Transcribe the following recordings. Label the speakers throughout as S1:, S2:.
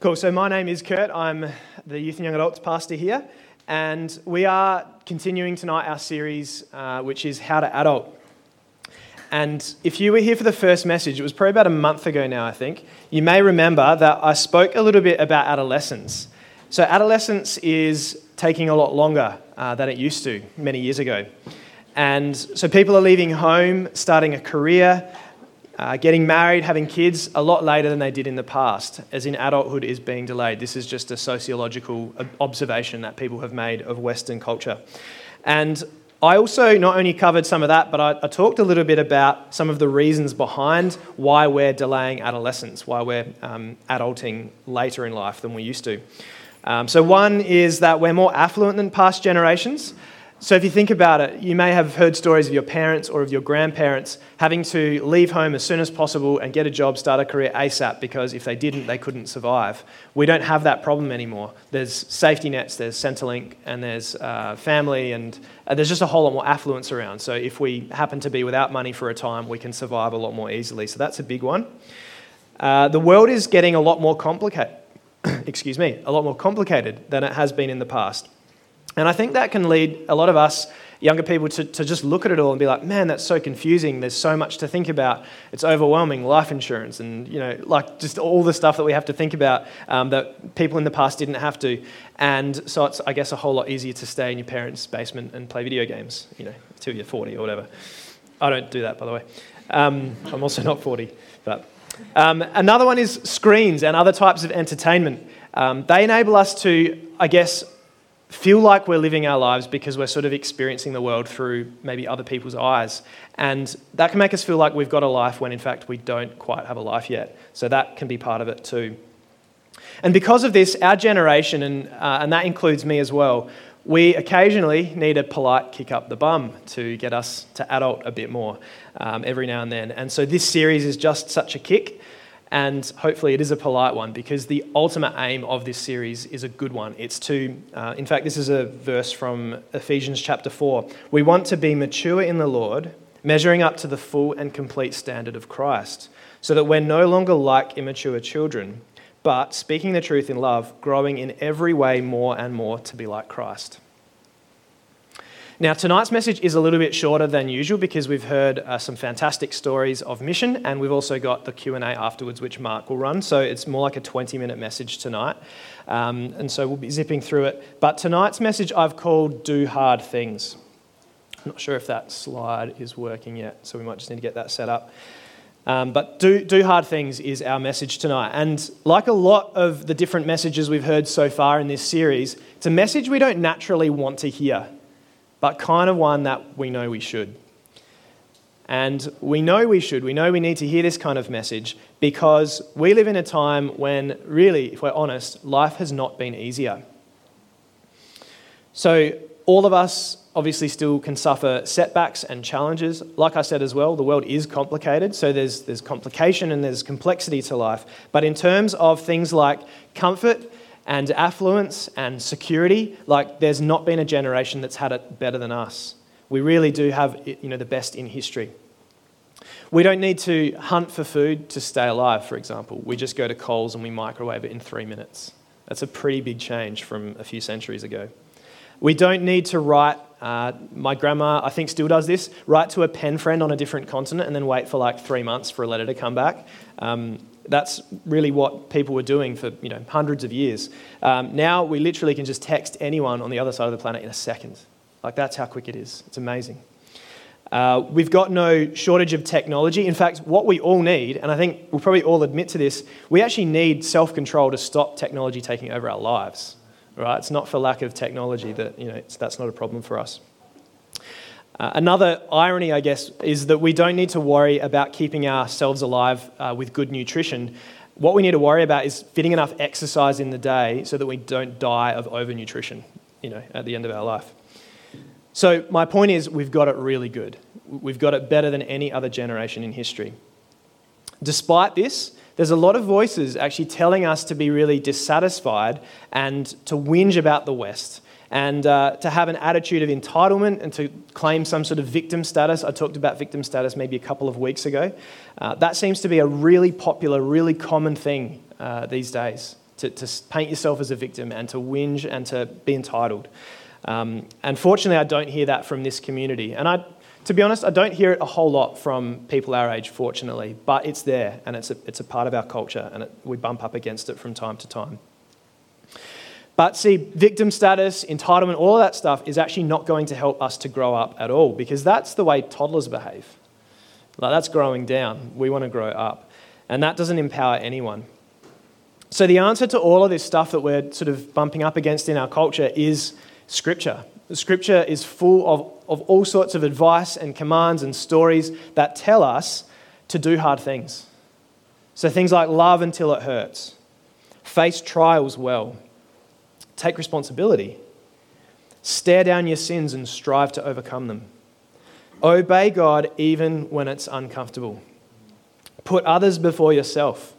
S1: Cool. So my name is Kurt. I'm the youth and young adults pastor here, and we are continuing tonight our series, uh, which is How to Adult. And if you were here for the first message, it was probably about a month ago now, I think. You may remember that I spoke a little bit about adolescence. So adolescence is taking a lot longer uh, than it used to many years ago. And so people are leaving home, starting a career, uh, getting married, having kids a lot later than they did in the past, as in adulthood is being delayed. This is just a sociological observation that people have made of Western culture. And I also not only covered some of that, but I, I, talked a little bit about some of the reasons behind why we're delaying adolescence, why we're um, adulting later in life than we used to. Um, so, one is that we're more affluent than past generations. So, if you think about it, you may have heard stories of your parents or of your grandparents having to leave home as soon as possible and get a job, start a career ASAP because if they didn't, they couldn't survive. We don't have that problem anymore. There's safety nets, there's Centrelink, and there's uh, family, and uh, there's just a whole lot more affluence around. So, if we happen to be without money for a time, we can survive a lot more easily. So, that's a big one. Uh, the world is getting a lot more complicated. excuse me, a lot more complicated than it has been in the past. And I think that can lead a lot of us younger people to, to just look at it all and be like, man, that's so confusing. There's so much to think about. It's overwhelming. Life insurance and, you know, like just all the stuff that we have to think about um, that people in the past didn't have to. And so it's, I guess, a whole lot easier to stay in your parents' basement and play video games, you know, till you're 40 or whatever. I don't do that, by the way. Um, I'm also not 40. But um, another one is screens and other types of entertainment. Um, they enable us to, I guess, feel like we're living our lives because we're sort of experiencing the world through maybe other people's eyes. And that can make us feel like we've got a life when in fact we don't quite have a life yet. So that can be part of it too. And because of this, our generation, and, uh, and that includes me as well, we occasionally need a polite kick up the bum to get us to adult a bit more um, every now and then. And so this series is just such a kick and hopefully it is a polite one because the ultimate aim of this series is a good one. It's to, uh, in fact, this is a verse from Ephesians chapter 4. We want to be mature in the Lord, measuring up to the full and complete standard of Christ, so that we're no longer like immature children, but speaking the truth in love, growing in every way more and more to be like Christ. Now, tonight's message is a little bit shorter than usual because we've heard uh, some fantastic stories of mission, and we've also got the Q and A afterwards, which Mark will run. So it's more like a 20-minute message tonight, um, and so we'll be zipping through it. But tonight's message I've called "Do Hard Things." I'm not sure if that slide is working yet, so we might just need to get that set up. Um, but do, do hard things is our message tonight. And like a lot of the different messages we've heard so far in this series, it's a message we don't naturally want to hear but kind of one that we know we should. And we know we should, we know we need to hear this kind of message because we live in a time when, really, if we're honest, life has not been easier. So, all of us obviously still can suffer setbacks and challenges. Like I said as well, the world is complicated, so there's, there's complication and there's complexity to life. But in terms of things like comfort and affluence and security. Like, there's not been a generation that's had it better than us. We really do have you know, the best in history. We don't need to hunt for food to stay alive, for example. We just go to Coles and we microwave it in three minutes. That's a pretty big change from a few centuries ago. We don't need to write, uh, my grandma, I think, still does this, write to a pen friend on a different continent and then wait for like three months for a letter to come back. Um, that's really what people were doing for you know, hundreds of years. Um, now we literally can just text anyone on the other side of the planet in a second. Like, that's how quick it is. It's amazing. Uh, we've got no shortage of technology. In fact, what we all need, and I think we'll probably all admit to this, we actually need self control to stop technology taking over our lives. Right? It's not for lack of technology that you know, that's not a problem for us. Uh, another irony, I guess, is that we don't need to worry about keeping ourselves alive uh, with good nutrition. What we need to worry about is fitting enough exercise in the day so that we don't die of overnutrition, you know, at the end of our life. So my point is, we've got it really good. We've got it better than any other generation in history. Despite this, there's a lot of voices actually telling us to be really dissatisfied and to whinge about the West and uh, to have an attitude of entitlement and to claim some sort of victim status. I talked about victim status maybe a couple of weeks ago. Uh, that seems to be a really popular, really common thing uh, these days to, to paint yourself as a victim and to whinge and to be entitled. Um, and fortunately, I don't hear that from this community. And I, to be honest, I don't hear it a whole lot from people our age, fortunately, but it's there and it's a, it's a part of our culture and it, we bump up against it from time to time. But see, victim status, entitlement, all of that stuff is actually not going to help us to grow up at all because that's the way toddlers behave. Like that's growing down. We want to grow up. And that doesn't empower anyone. So the answer to all of this stuff that we're sort of bumping up against in our culture is Scripture. Scripture is full of, of all sorts of advice and commands and stories that tell us to do hard things. So things like love until it hurts, face trials well, take responsibility, stare down your sins and strive to overcome them, obey God even when it's uncomfortable, put others before yourself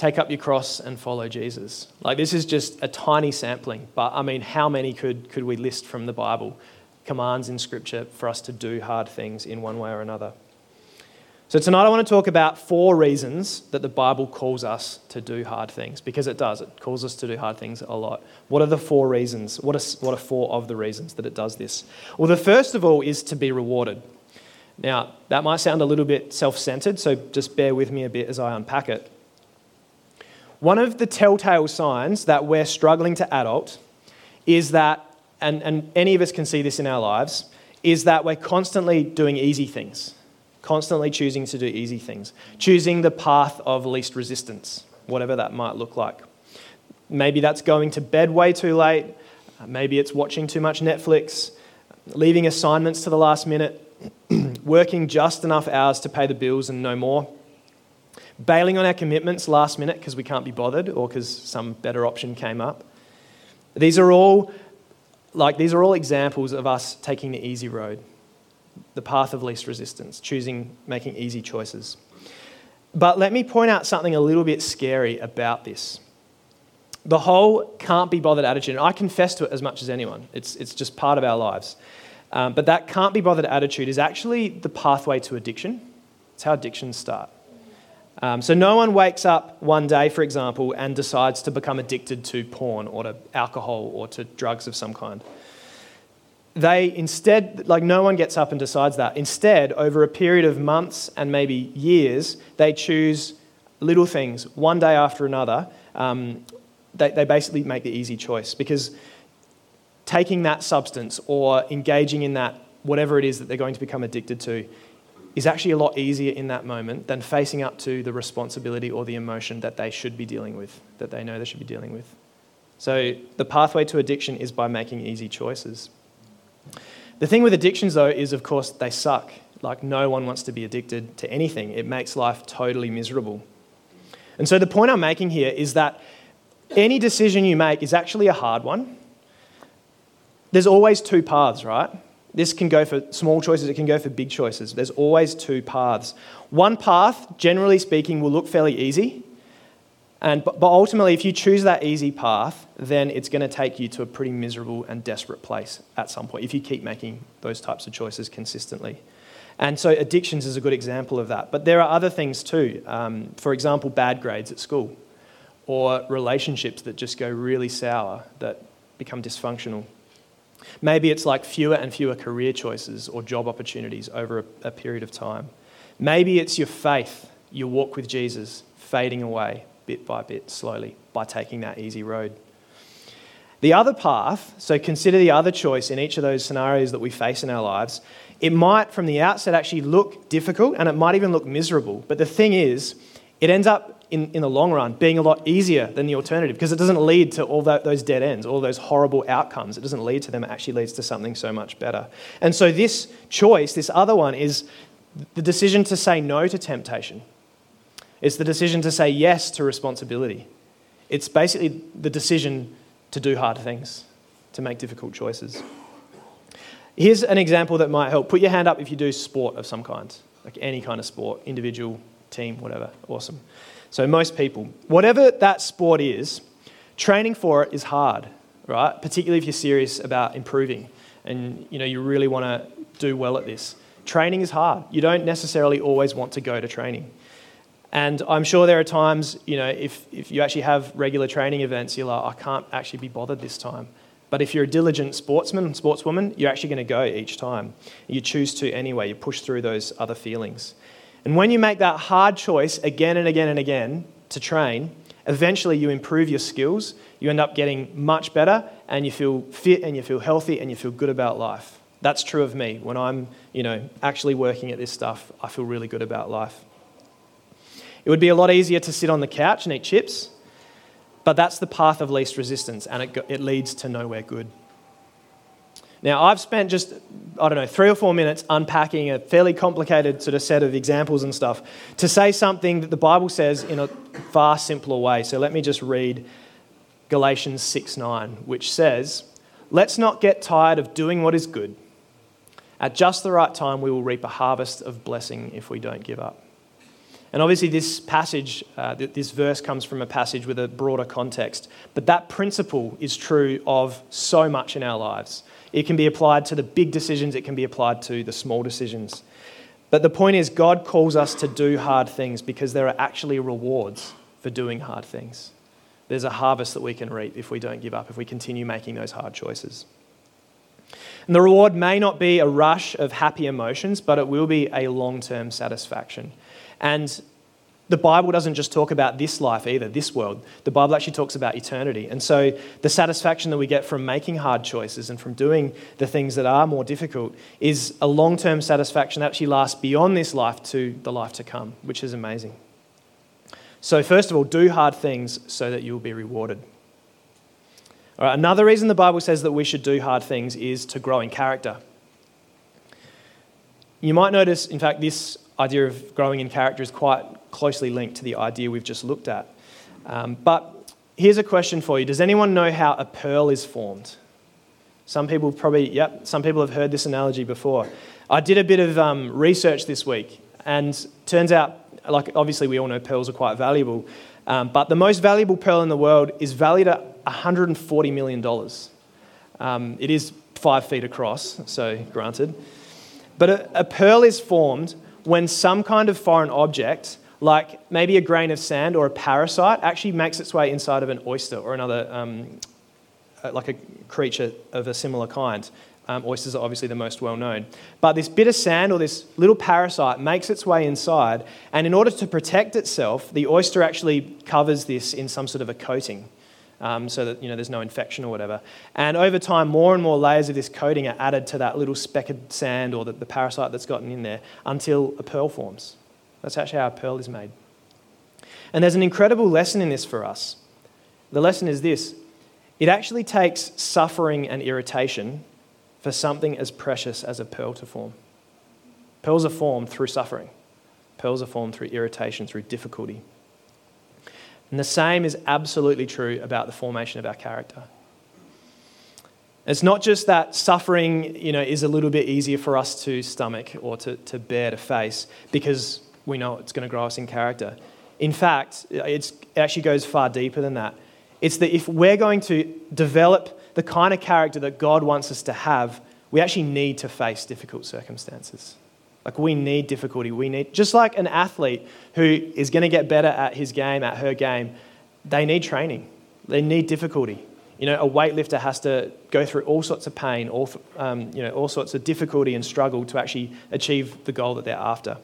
S1: take up your cross and follow Jesus. Like, this is just a tiny sampling, but I mean, how many could, could we list from the Bible? Commands in Scripture for us to do hard things in one way or another. So, tonight I want to talk about four reasons that the Bible calls us to do hard things, because it does. It calls us to do hard things a lot. What are the four reasons? What are, what are four of the reasons that it does this? Well, the first of all is to be rewarded. Now, that might sound a little bit self centered, so just bear with me a bit as I unpack it. One of the telltale signs that we're struggling to adult is that, and, and any of us can see this in our lives, is that we're constantly doing easy things, constantly choosing to do easy things, choosing the path of least resistance, whatever that might look like. Maybe that's going to bed way too late, maybe it's watching too much Netflix, leaving assignments to the last minute, working just enough hours to pay the bills and no more. Bailing on our commitments last minute because we can't be bothered or because some better option came up. These are all like these are all examples of us taking the easy road, the path of least resistance, choosing making easy choices. But let me point out something a little bit scary about this. The whole can't be bothered attitude, and I confess to it as much as anyone, it's, it's just part of our lives. Um, but that can't be bothered attitude is actually the pathway to addiction. It's how addictions start. Um, so no one wakes up one day, for example, and decides to become addicted to porn or to alcohol or to drugs of some kind. They instead, like no one gets up and decides that. Instead, over a period of months and maybe years, they choose little things one day after another. Um, they, they basically make the easy choice because taking that substance or engaging in that, whatever it is that they're going to become addicted to, is actually a lot easier in that moment than facing up to the responsibility or the emotion that they should be dealing with, that they know they should be dealing with. So the pathway to addiction is by making easy choices. The thing with addictions, though, is of course they suck. Like no one wants to be addicted to anything, it makes life totally miserable. And so the point I'm making here is that any decision you make is actually a hard one. There's always two paths, right? This can go for small choices, it can go for big choices. There's always two paths. One path, generally speaking, will look fairly easy. And, but, ultimately, if you choose that easy path, then it's going to take you to a pretty miserable and desperate place at some point if you keep making those types of choices consistently. And so, addictions is a good example of that. But there are other things too. Um, for example, bad grades at school, or relationships that just go really sour, that become dysfunctional. Maybe it's like fewer and fewer career choices or job opportunities over a, a period of time. Maybe it's your faith, your walk with Jesus, fading away bit by bit, slowly, by taking that easy road. The other path, so consider the other choice in each of those scenarios that we face in our lives. It might, from the outset, actually look difficult and it might even look miserable. But the thing is, it ends up in, in the long run being a lot easier than the alternative because it doesn't lead to all that, those dead ends, all those horrible outcomes. It doesn't lead to them, it actually leads to something so much better. And so, this choice, this other one, is the decision to say no to temptation. It's the decision to say yes to responsibility. It's basically the decision to do hard things, to make difficult choices. Here's an example that might help. Put your hand up if you do sport of some kind, like any kind of sport, individual, team, whatever. Awesome. So, most people, whatever that sport is, training for it is hard, right? Particularly if you're serious about improving and you know you really want to do well at this. Training is hard. You don't necessarily always want to go to training. And I'm sure there are times, you know, if, if you actually have regular training events, you're like, I can't actually be bothered this time. But if you're a diligent sportsman, sportswoman, you're actually going to go each time. You choose to anyway. You push through those other feelings. And when you make that hard choice again and again and again to train, eventually you improve your skills. You end up getting much better and you feel fit and you feel healthy and you feel good about life. That's true of me. When I'm, you know, actually working at this stuff, I feel really good about life. It would be a lot easier to sit on the couch and eat chips, but that's the path of least resistance and it, it leads to nowhere good. Now, I've spent just, I don't know, three or four minutes unpacking a fairly complicated sort of set of examples and stuff to say something that the Bible says in a far simpler way. So let me just read Galatians 6 9, which says, Let's not get tired of doing what is good. At just the right time, we will reap a harvest of blessing if we don't give up. And obviously, this passage, uh, this verse comes from a passage with a broader context. But that principle is true of so much in our lives. It can be applied to the big decisions, it can be applied to the small decisions. But the point is, God calls us to do hard things because there are actually rewards for doing hard things. There's a harvest that we can reap if we don't give up, if we continue making those hard choices. And the reward may not be a rush of happy emotions, but it will be a long term satisfaction. And the Bible doesn't just talk about this life either, this world. The Bible actually talks about eternity. And so the satisfaction that we get from making hard choices and from doing the things that are more difficult is a long term satisfaction that actually lasts beyond this life to the life to come, which is amazing. So, first of all, do hard things so that you will be rewarded. All right, another reason the Bible says that we should do hard things is to grow in character. You might notice, in fact, this idea of growing in character is quite closely linked to the idea we've just looked at. Um, but here's a question for you Does anyone know how a pearl is formed? Some people probably, yep, some people have heard this analogy before. I did a bit of um, research this week, and turns out, like obviously we all know pearls are quite valuable, um, but the most valuable pearl in the world is valued at $140 million. Um, it is five feet across, so granted. But a, a pearl is formed when some kind of foreign object, like maybe a grain of sand or a parasite, actually makes its way inside of an oyster or another, um, uh, like a creature of a similar kind. Um, oysters are obviously the most well known. But this bit of sand or this little parasite makes its way inside, and in order to protect itself, the oyster actually covers this in some sort of a coating. Um, so that you know there's no infection or whatever. And over time, more and more layers of this coating are added to that little speck of sand or the, the parasite that's gotten in there until a pearl forms. That's actually how a pearl is made. And there's an incredible lesson in this for us. The lesson is this it actually takes suffering and irritation for something as precious as a pearl to form. Pearls are formed through suffering, pearls are formed through irritation, through difficulty. And the same is absolutely true about the formation of our character. It's not just that suffering you know, is a little bit easier for us to stomach or to, to bear to face because we know it's going to grow us in character. In fact, it actually goes far deeper than that. It's that if we're going to develop the kind of character that God wants us to have, we actually need to face difficult circumstances. Like we need difficulty. We need, just like an athlete who is going to get better at his game, at her game, they need training. They need difficulty. You know, a weightlifter has to go through all sorts of pain, all, um, you know, all sorts of difficulty and struggle to actually achieve the goal that they're after.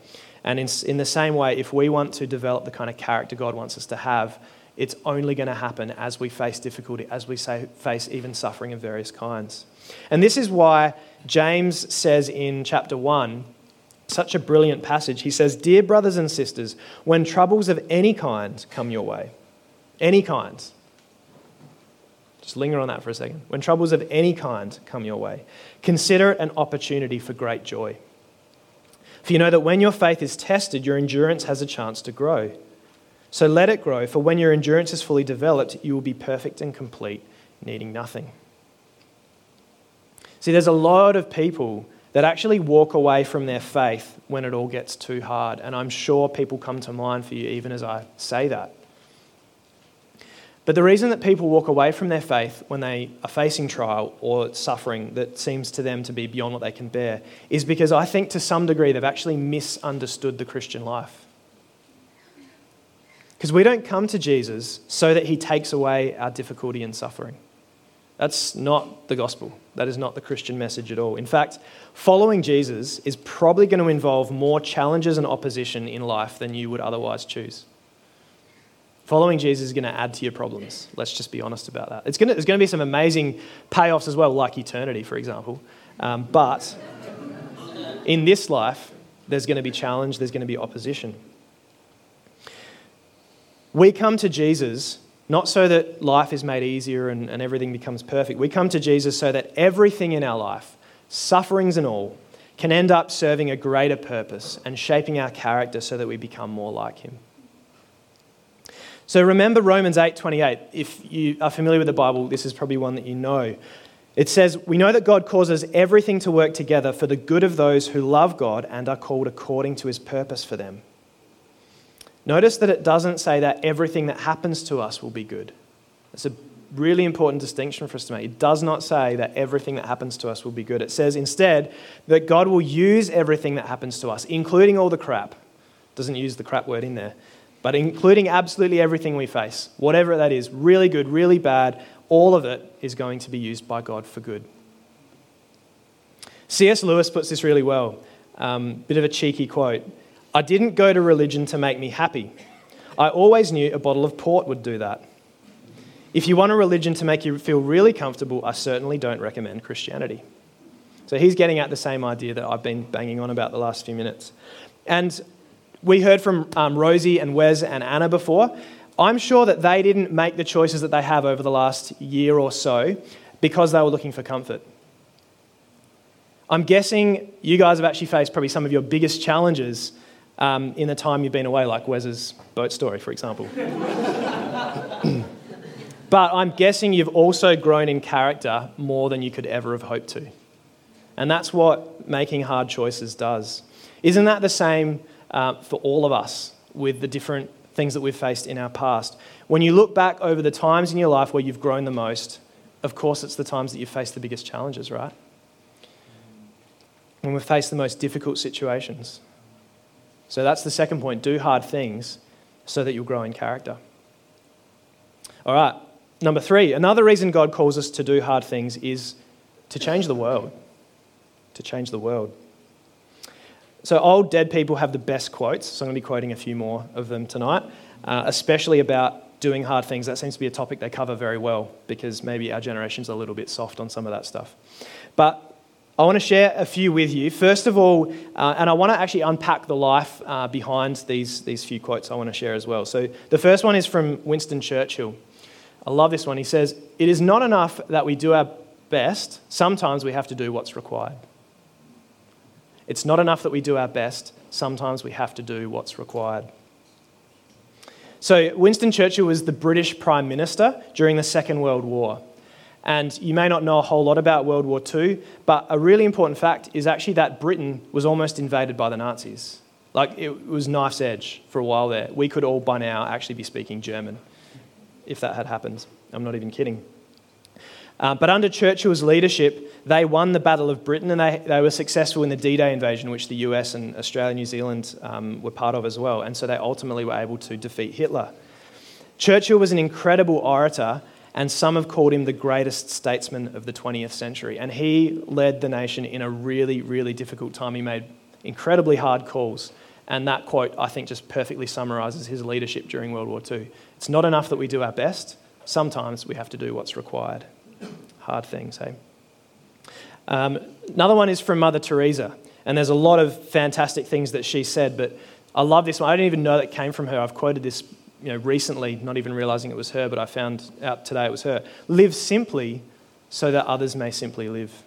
S1: And in, in the same way, if we want to develop the kind of character God wants us to have, it's only going to happen as we face difficulty, as we say, face even suffering of various kinds. And this is why James says in chapter 1, such a brilliant passage. He says, Dear brothers and sisters, when troubles of any kind come your way, any kind, just linger on that for a second. When troubles of any kind come your way, consider it an opportunity for great joy. For you know that when your faith is tested, your endurance has a chance to grow. So let it grow, for when your endurance is fully developed, you will be perfect and complete, needing nothing. See, there's a lot of people that actually walk away from their faith when it all gets too hard. And I'm sure people come to mind for you even as I say that. But the reason that people walk away from their faith when they are facing trial or suffering that seems to them to be beyond what they can bear is because I think to some degree they've actually misunderstood the Christian life. Because we don't come to Jesus so that he takes away our difficulty and suffering. That's not the gospel. That is not the Christian message at all. In fact, following Jesus is probably going to involve more challenges and opposition in life than you would otherwise choose. Following Jesus is going to add to your problems. Let's just be honest about that. It's going to, there's going to be some amazing payoffs as well, like eternity, for example. Um, but in this life, there's going to be challenge, there's going to be opposition. We come to Jesus not so that life is made easier and, and everything becomes perfect. We come to Jesus so that everything in our life, sufferings and all, can end up serving a greater purpose and shaping our character so that we become more like him. So remember Romans 8:28. If you are familiar with the Bible, this is probably one that you know. It says, "We know that God causes everything to work together for the good of those who love God and are called according to his purpose for them." Notice that it doesn't say that everything that happens to us will be good. It's a really important distinction for us to make. It does not say that everything that happens to us will be good. It says instead that God will use everything that happens to us, including all the crap. Doesn't use the crap word in there, but including absolutely everything we face, whatever that is, really good, really bad, all of it is going to be used by God for good. C.S. Lewis puts this really well. Um, bit of a cheeky quote. I didn't go to religion to make me happy. I always knew a bottle of port would do that. If you want a religion to make you feel really comfortable, I certainly don't recommend Christianity. So he's getting at the same idea that I've been banging on about the last few minutes. And we heard from um, Rosie and Wes and Anna before. I'm sure that they didn't make the choices that they have over the last year or so because they were looking for comfort. I'm guessing you guys have actually faced probably some of your biggest challenges um, in the time you've been away, like Wes's boat story, for example. but I'm guessing you've also grown in character more than you could ever have hoped to. And that's what making hard choices does. Isn't that the same uh, for all of us with the different things that we've faced in our past? When you look back over the times in your life where you've grown the most, of course, it's the times that you've faced the biggest challenges, right? When we've faced the most difficult situations. So that's the second point do hard things so that you'll grow in character. All right, number three, another reason God calls us to do hard things is to change the world. To change the world. So, old dead people have the best quotes, so I'm going to be quoting a few more of them tonight, uh, especially about doing hard things. That seems to be a topic they cover very well because maybe our generation's a little bit soft on some of that stuff. But I want to share a few with you. First of all, uh, and I want to actually unpack the life uh, behind these, these few quotes I want to share as well. So the first one is from Winston Churchill. I love this one. He says, It is not enough that we do our best, sometimes we have to do what's required. It's not enough that we do our best, sometimes we have to do what's required. So, Winston Churchill was the British Prime Minister during the Second World War. And you may not know a whole lot about World War II, but a really important fact is actually that Britain was almost invaded by the Nazis. Like it was knife's edge for a while there. We could all by now actually be speaking German if that had happened. I'm not even kidding. Uh, but under Churchill's leadership, they won the Battle of Britain and they, they were successful in the D Day invasion, which the US and Australia and New Zealand um, were part of as well. And so they ultimately were able to defeat Hitler. Churchill was an incredible orator and some have called him the greatest statesman of the 20th century. And he led the nation in a really, really difficult time. He made incredibly hard calls. And that quote, I think, just perfectly summarizes his leadership during World War II. It's not enough that we do our best, sometimes we have to do what's required. Hard things, hey? Um, another one is from Mother Teresa. And there's a lot of fantastic things that she said, but I love this one. I didn't even know that came from her. I've quoted this you know, recently, not even realizing it was her, but I found out today it was her. Live simply so that others may simply live.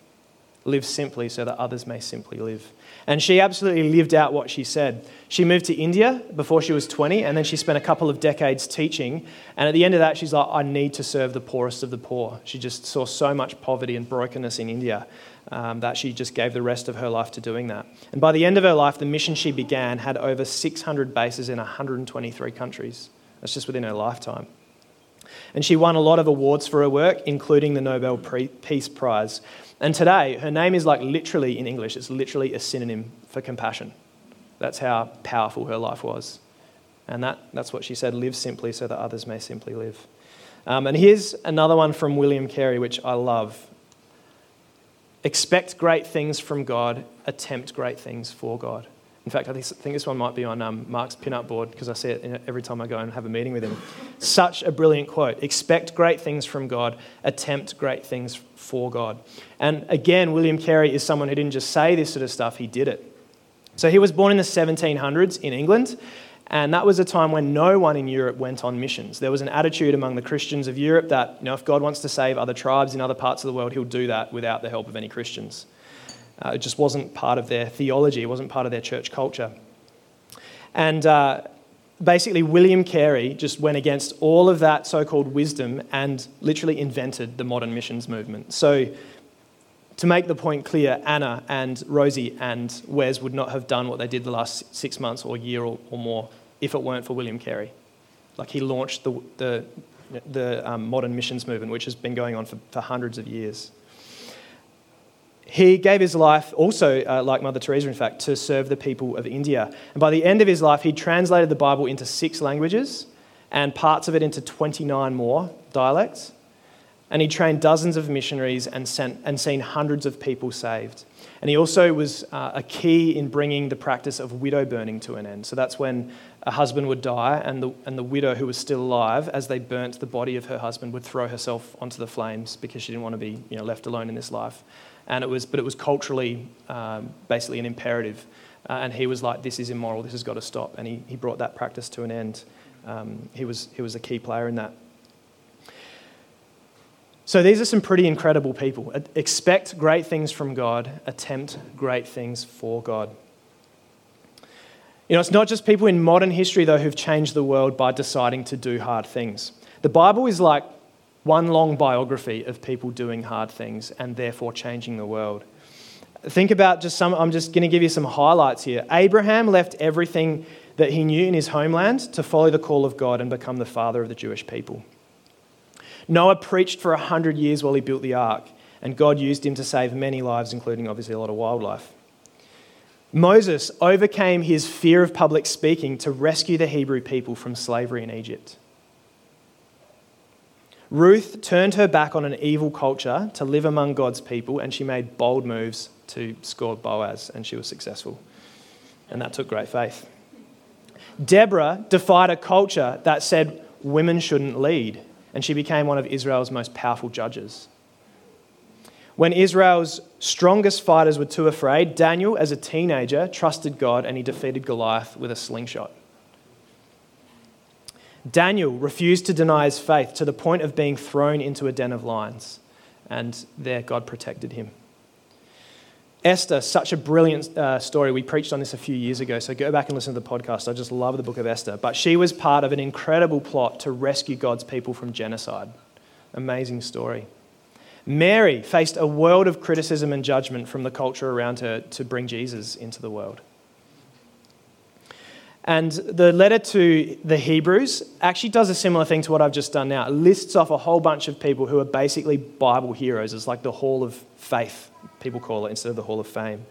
S1: Live simply so that others may simply live. And she absolutely lived out what she said. She moved to India before she was 20, and then she spent a couple of decades teaching. And at the end of that, she's like, I need to serve the poorest of the poor. She just saw so much poverty and brokenness in India um, that she just gave the rest of her life to doing that. And by the end of her life, the mission she began had over 600 bases in 123 countries. That's just within her lifetime. And she won a lot of awards for her work, including the Nobel Peace Prize. And today, her name is like literally in English, it's literally a synonym for compassion. That's how powerful her life was. And that, that's what she said live simply so that others may simply live. Um, and here's another one from William Carey, which I love. Expect great things from God, attempt great things for God. In fact, I think this one might be on um, Mark's pin-up board because I see it every time I go and have a meeting with him. Such a brilliant quote. Expect great things from God, attempt great things for God. And again, William Carey is someone who didn't just say this sort of stuff, he did it. So he was born in the 1700s in England, and that was a time when no one in Europe went on missions. There was an attitude among the Christians of Europe that, you know, if God wants to save other tribes in other parts of the world, he'll do that without the help of any Christians. Uh, it just wasn't part of their theology, it wasn't part of their church culture. And uh, basically, William Carey just went against all of that so called wisdom and literally invented the modern missions movement. So, to make the point clear, Anna and Rosie and Wes would not have done what they did the last six months or year or, or more if it weren't for William Carey. Like, he launched the, the, the um, modern missions movement, which has been going on for, for hundreds of years. He gave his life also, uh, like Mother Teresa, in fact, to serve the people of India. And by the end of his life, he translated the Bible into six languages and parts of it into 29 more dialects. And he trained dozens of missionaries and, sent, and seen hundreds of people saved. And he also was uh, a key in bringing the practice of widow burning to an end. So that's when a husband would die, and the, and the widow who was still alive, as they burnt the body of her husband, would throw herself onto the flames because she didn't want to be you know, left alone in this life and it was, but it was culturally um, basically an imperative. Uh, and he was like, this is immoral, this has got to stop. And he, he brought that practice to an end. Um, he, was, he was a key player in that. So these are some pretty incredible people. Expect great things from God, attempt great things for God. You know, it's not just people in modern history, though, who've changed the world by deciding to do hard things. The Bible is like one long biography of people doing hard things and therefore changing the world. Think about just some, I'm just going to give you some highlights here. Abraham left everything that he knew in his homeland to follow the call of God and become the father of the Jewish people. Noah preached for 100 years while he built the ark, and God used him to save many lives, including obviously a lot of wildlife. Moses overcame his fear of public speaking to rescue the Hebrew people from slavery in Egypt. Ruth turned her back on an evil culture to live among God's people, and she made bold moves to score Boaz, and she was successful. And that took great faith. Deborah defied a culture that said women shouldn't lead, and she became one of Israel's most powerful judges. When Israel's strongest fighters were too afraid, Daniel, as a teenager, trusted God and he defeated Goliath with a slingshot. Daniel refused to deny his faith to the point of being thrown into a den of lions, and there God protected him. Esther, such a brilliant uh, story. We preached on this a few years ago, so go back and listen to the podcast. I just love the book of Esther. But she was part of an incredible plot to rescue God's people from genocide. Amazing story. Mary faced a world of criticism and judgment from the culture around her to bring Jesus into the world. And the letter to the Hebrews actually does a similar thing to what I've just done now. It lists off a whole bunch of people who are basically Bible heroes. It's like the Hall of Faith, people call it, instead of the Hall of Fame.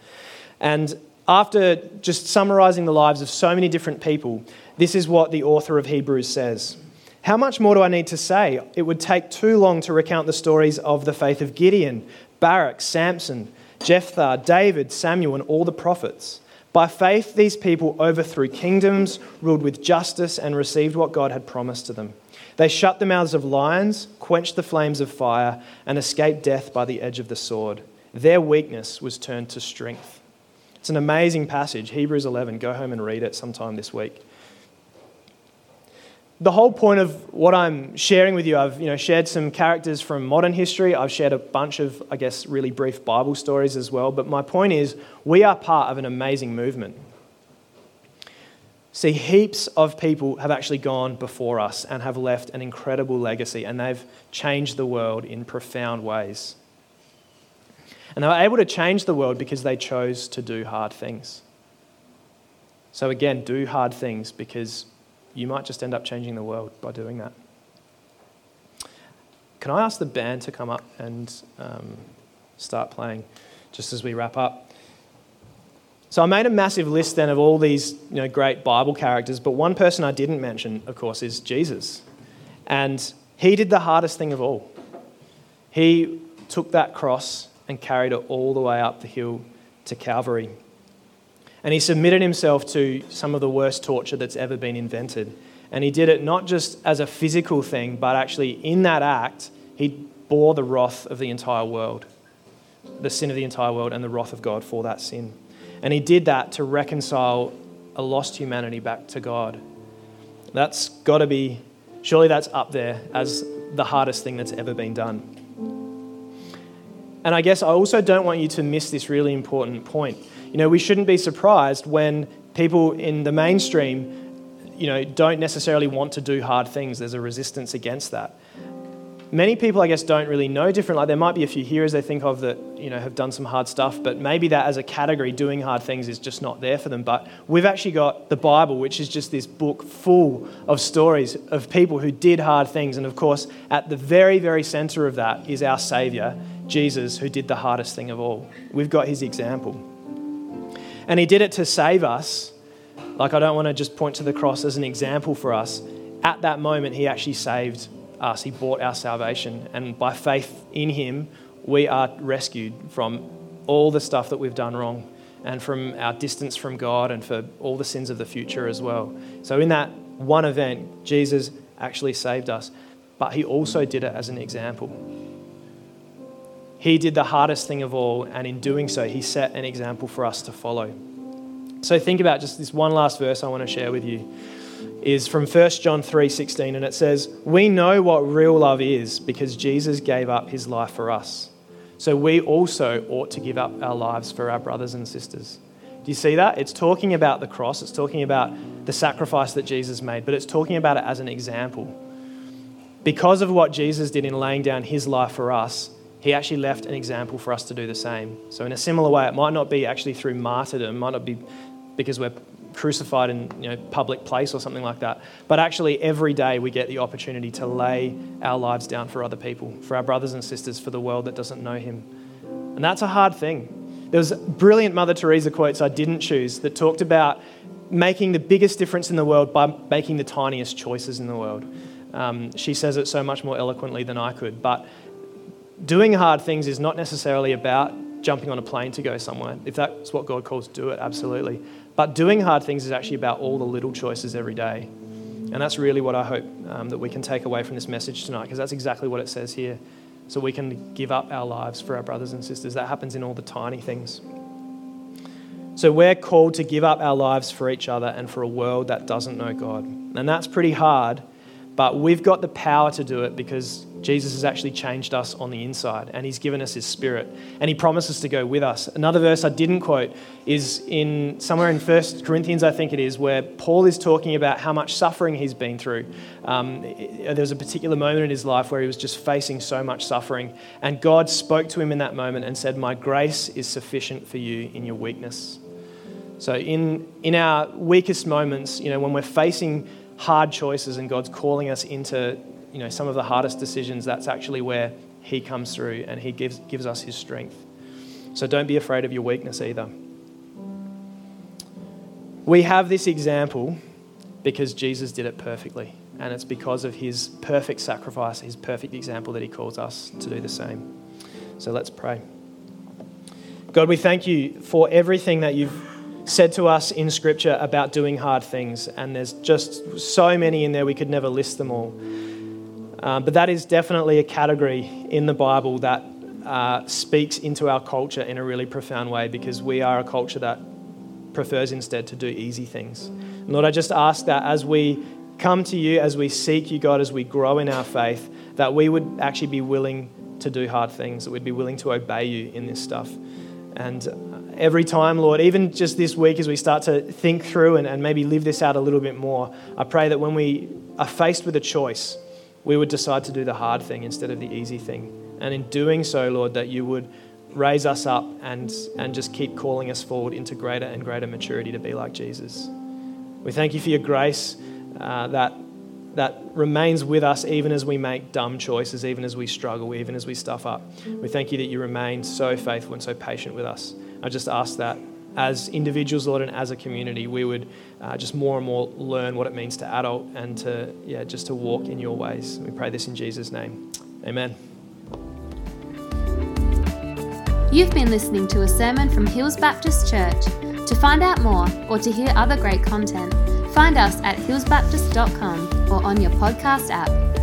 S1: And after just summarizing the lives of so many different people, this is what the author of Hebrews says. How much more do I need to say? It would take too long to recount the stories of the faith of Gideon, Barak, Samson, Jephthah, David, Samuel, and all the prophets. By faith, these people overthrew kingdoms, ruled with justice, and received what God had promised to them. They shut the mouths of lions, quenched the flames of fire, and escaped death by the edge of the sword. Their weakness was turned to strength. It's an amazing passage, Hebrews 11. Go home and read it sometime this week the whole point of what I'm sharing with you, I've you know, shared some characters from modern history. I've shared a bunch of, I guess, really brief Bible stories as well. But my point is, we are part of an amazing movement. See, heaps of people have actually gone before us and have left an incredible legacy, and they've changed the world in profound ways. And they were able to change the world because they chose to do hard things. So, again, do hard things because you might just end up changing the world by doing that. Can I ask the band to come up and um, start playing just as we wrap up? So I made a massive list then of all these you know, great Bible characters, but one person I didn't mention, of course, is Jesus. And he did the hardest thing of all. He took that cross and carried it all the way up the hill to Calvary. And he submitted himself to some of the worst torture that's ever been invented. And he did it not just as a physical thing, but actually in that act, he bore the wrath of the entire world, the sin of the entire world, and the wrath of God for that sin. And he did that to reconcile a lost humanity back to God. That's got to be, surely that's up there as the hardest thing that's ever been done. And I guess I also don't want you to miss this really important point. You know, we shouldn't be surprised when people in the mainstream, you know, don't necessarily want to do hard things. There's a resistance against that many people, I guess, don't really know different. Like there might be a few heroes they think of that you know have done some hard stuff, but maybe that as a category, doing hard things is just not there for them. But we've actually got the Bible, which is just this book full of stories of people who did hard things, and of course, at the very, very center of that is our Savior, Jesus, who did the hardest thing of all. We've got His example, and He did it to save us. Like I don't want to just point to the cross as an example for us. At that moment, He actually saved us. He bought our salvation. And by faith in Him, we are rescued from all the stuff that we've done wrong and from our distance from God and for all the sins of the future as well. So, in that one event, Jesus actually saved us, but He also did it as an example. He did the hardest thing of all, and in doing so, He set an example for us to follow. So, think about just this one last verse I want to share with you is from 1 John 3:16 and it says, "We know what real love is because Jesus gave up his life for us. So we also ought to give up our lives for our brothers and sisters." Do you see that? It's talking about the cross, it's talking about the sacrifice that Jesus made, but it's talking about it as an example. Because of what Jesus did in laying down his life for us, he actually left an example for us to do the same. So, in a similar way, it might not be actually through martyrdom, might not be because we're crucified in you know, public place or something like that. But actually, every day we get the opportunity to lay our lives down for other people, for our brothers and sisters, for the world that doesn't know Him. And that's a hard thing. There was brilliant Mother Teresa quotes I didn't choose that talked about making the biggest difference in the world by making the tiniest choices in the world. Um, she says it so much more eloquently than I could. But doing hard things is not necessarily about jumping on a plane to go somewhere. If that's what God calls, do it, absolutely. But doing hard things is actually about all the little choices every day. And that's really what I hope um, that we can take away from this message tonight, because that's exactly what it says here. So we can give up our lives for our brothers and sisters. That happens in all the tiny things. So we're called to give up our lives for each other and for a world that doesn't know God. And that's pretty hard, but we've got the power to do it because Jesus has actually changed us on the inside and he's given us his spirit and he promises to go with us. Another verse I didn't quote is in somewhere in First Corinthians, I think it is, where Paul is talking about how much suffering he's been through. Um, there was a particular moment in his life where he was just facing so much suffering and God spoke to him in that moment and said, My grace is sufficient for you in your weakness. So, in, in our weakest moments, you know, when we're facing hard choices and God's calling us into you know, some of the hardest decisions, that's actually where He comes through and He gives, gives us His strength. So don't be afraid of your weakness either. We have this example because Jesus did it perfectly. And it's because of his perfect sacrifice, his perfect example, that he calls us to do the same. So let's pray. God, we thank you for everything that you've said to us in Scripture about doing hard things, and there's just so many in there we could never list them all. Um, but that is definitely a category in the Bible that uh, speaks into our culture in a really profound way because we are a culture that prefers instead to do easy things. Lord, I just ask that as we come to you, as we seek you, God, as we grow in our faith, that we would actually be willing to do hard things, that we'd be willing to obey you in this stuff. And every time, Lord, even just this week as we start to think through and, and maybe live this out a little bit more, I pray that when we are faced with a choice, we would decide to do the hard thing instead of the easy thing. And in doing so, Lord, that you would raise us up and, and just keep calling us forward into greater and greater maturity to be like Jesus. We thank you for your grace uh, that, that remains with us even as we make dumb choices, even as we struggle, even as we stuff up. We thank you that you remain so faithful and so patient with us. I just ask that as individuals, Lord, and as a community, we would uh, just more and more learn what it means to adult and to, yeah, just to walk in your ways. We pray this in Jesus' name. Amen.
S2: You've been listening to a sermon from Hills Baptist Church. To find out more or to hear other great content, find us at hillsbaptist.com or on your podcast app.